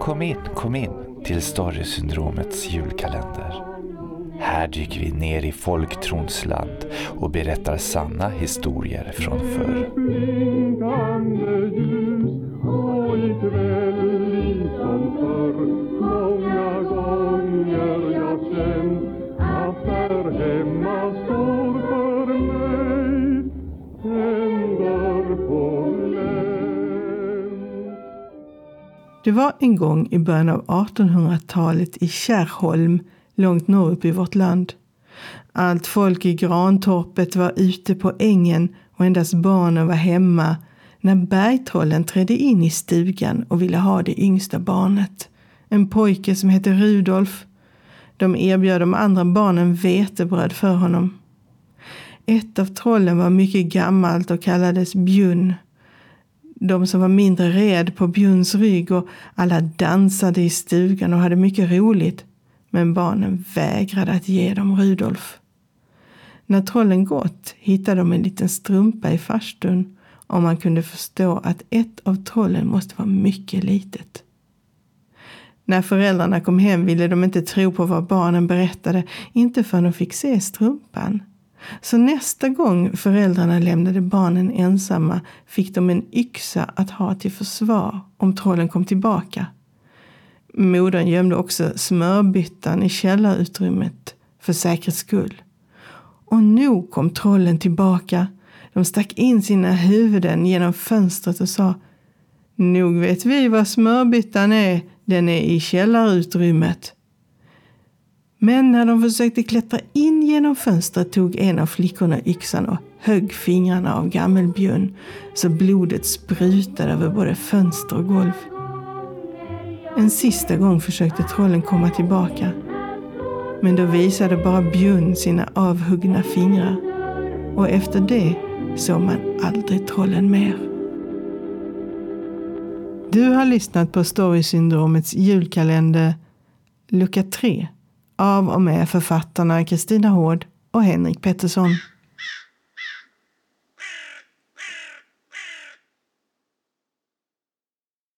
Kom in, kom in till Storysyndromets julkalender. Här dyker vi ner i folktrons land och berättar sanna historier från förr. Det var en gång i början av 1800-talet i Kärrholm, långt norrut i vårt land. Allt folk i Grantorpet var ute på ängen och endast barnen var hemma när bergtrollen trädde in i stugan och ville ha det yngsta barnet. En pojke som hette Rudolf. De erbjöd de andra barnen vetebröd för honom. Ett av trollen var mycket gammalt och kallades Bjunn. De som var mindre red på Björns rygg och alla dansade i stugan och hade mycket roligt. Men barnen vägrade att ge dem Rudolf. När trollen gått hittade de en liten strumpa i farstun och man kunde förstå att ett av trollen måste vara mycket litet. När föräldrarna kom hem ville de inte tro på vad barnen berättade, inte förrän de fick se strumpan. Så nästa gång föräldrarna lämnade barnen ensamma fick de en yxa att ha till försvar om trollen kom tillbaka. Modern gömde också smörbyttan i källarutrymmet för säkerhets skull. Och nog kom trollen tillbaka. De stack in sina huvuden genom fönstret och sa Nog vet vi vad smörbyttan är. Den är i källarutrymmet. Men när de försökte klättra in in genom fönstret tog en av flickorna yxan och högg fingrarna av Gammelbjörn så blodet sprutade över både fönster och golv. En sista gång försökte trollen komma tillbaka. Men då visade bara Björn sina avhuggna fingrar. Och efter det såg man aldrig trollen mer. Du har lyssnat på Storysyndromets julkalender lucka 3 av och med författarna Kristina Hård och Henrik Pettersson.